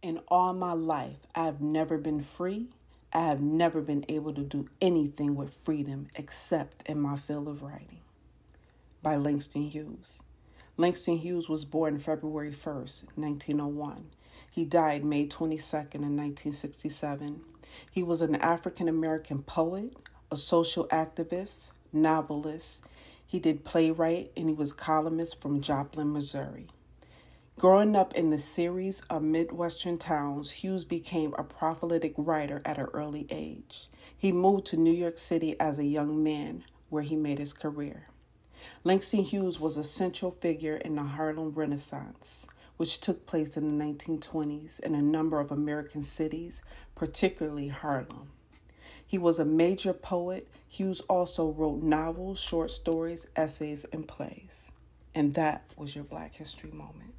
In all my life, I have never been free. I have never been able to do anything with freedom except in my field of writing. By Langston Hughes. Langston Hughes was born February 1st, 1901. He died May 22nd in 1967. He was an African American poet, a social activist, novelist. He did playwright and he was columnist from Joplin, Missouri. Growing up in the series of Midwestern towns, Hughes became a prolific writer at an early age. He moved to New York City as a young man, where he made his career. Langston Hughes was a central figure in the Harlem Renaissance, which took place in the 1920s in a number of American cities, particularly Harlem. He was a major poet. Hughes also wrote novels, short stories, essays, and plays. And that was your Black History Moment.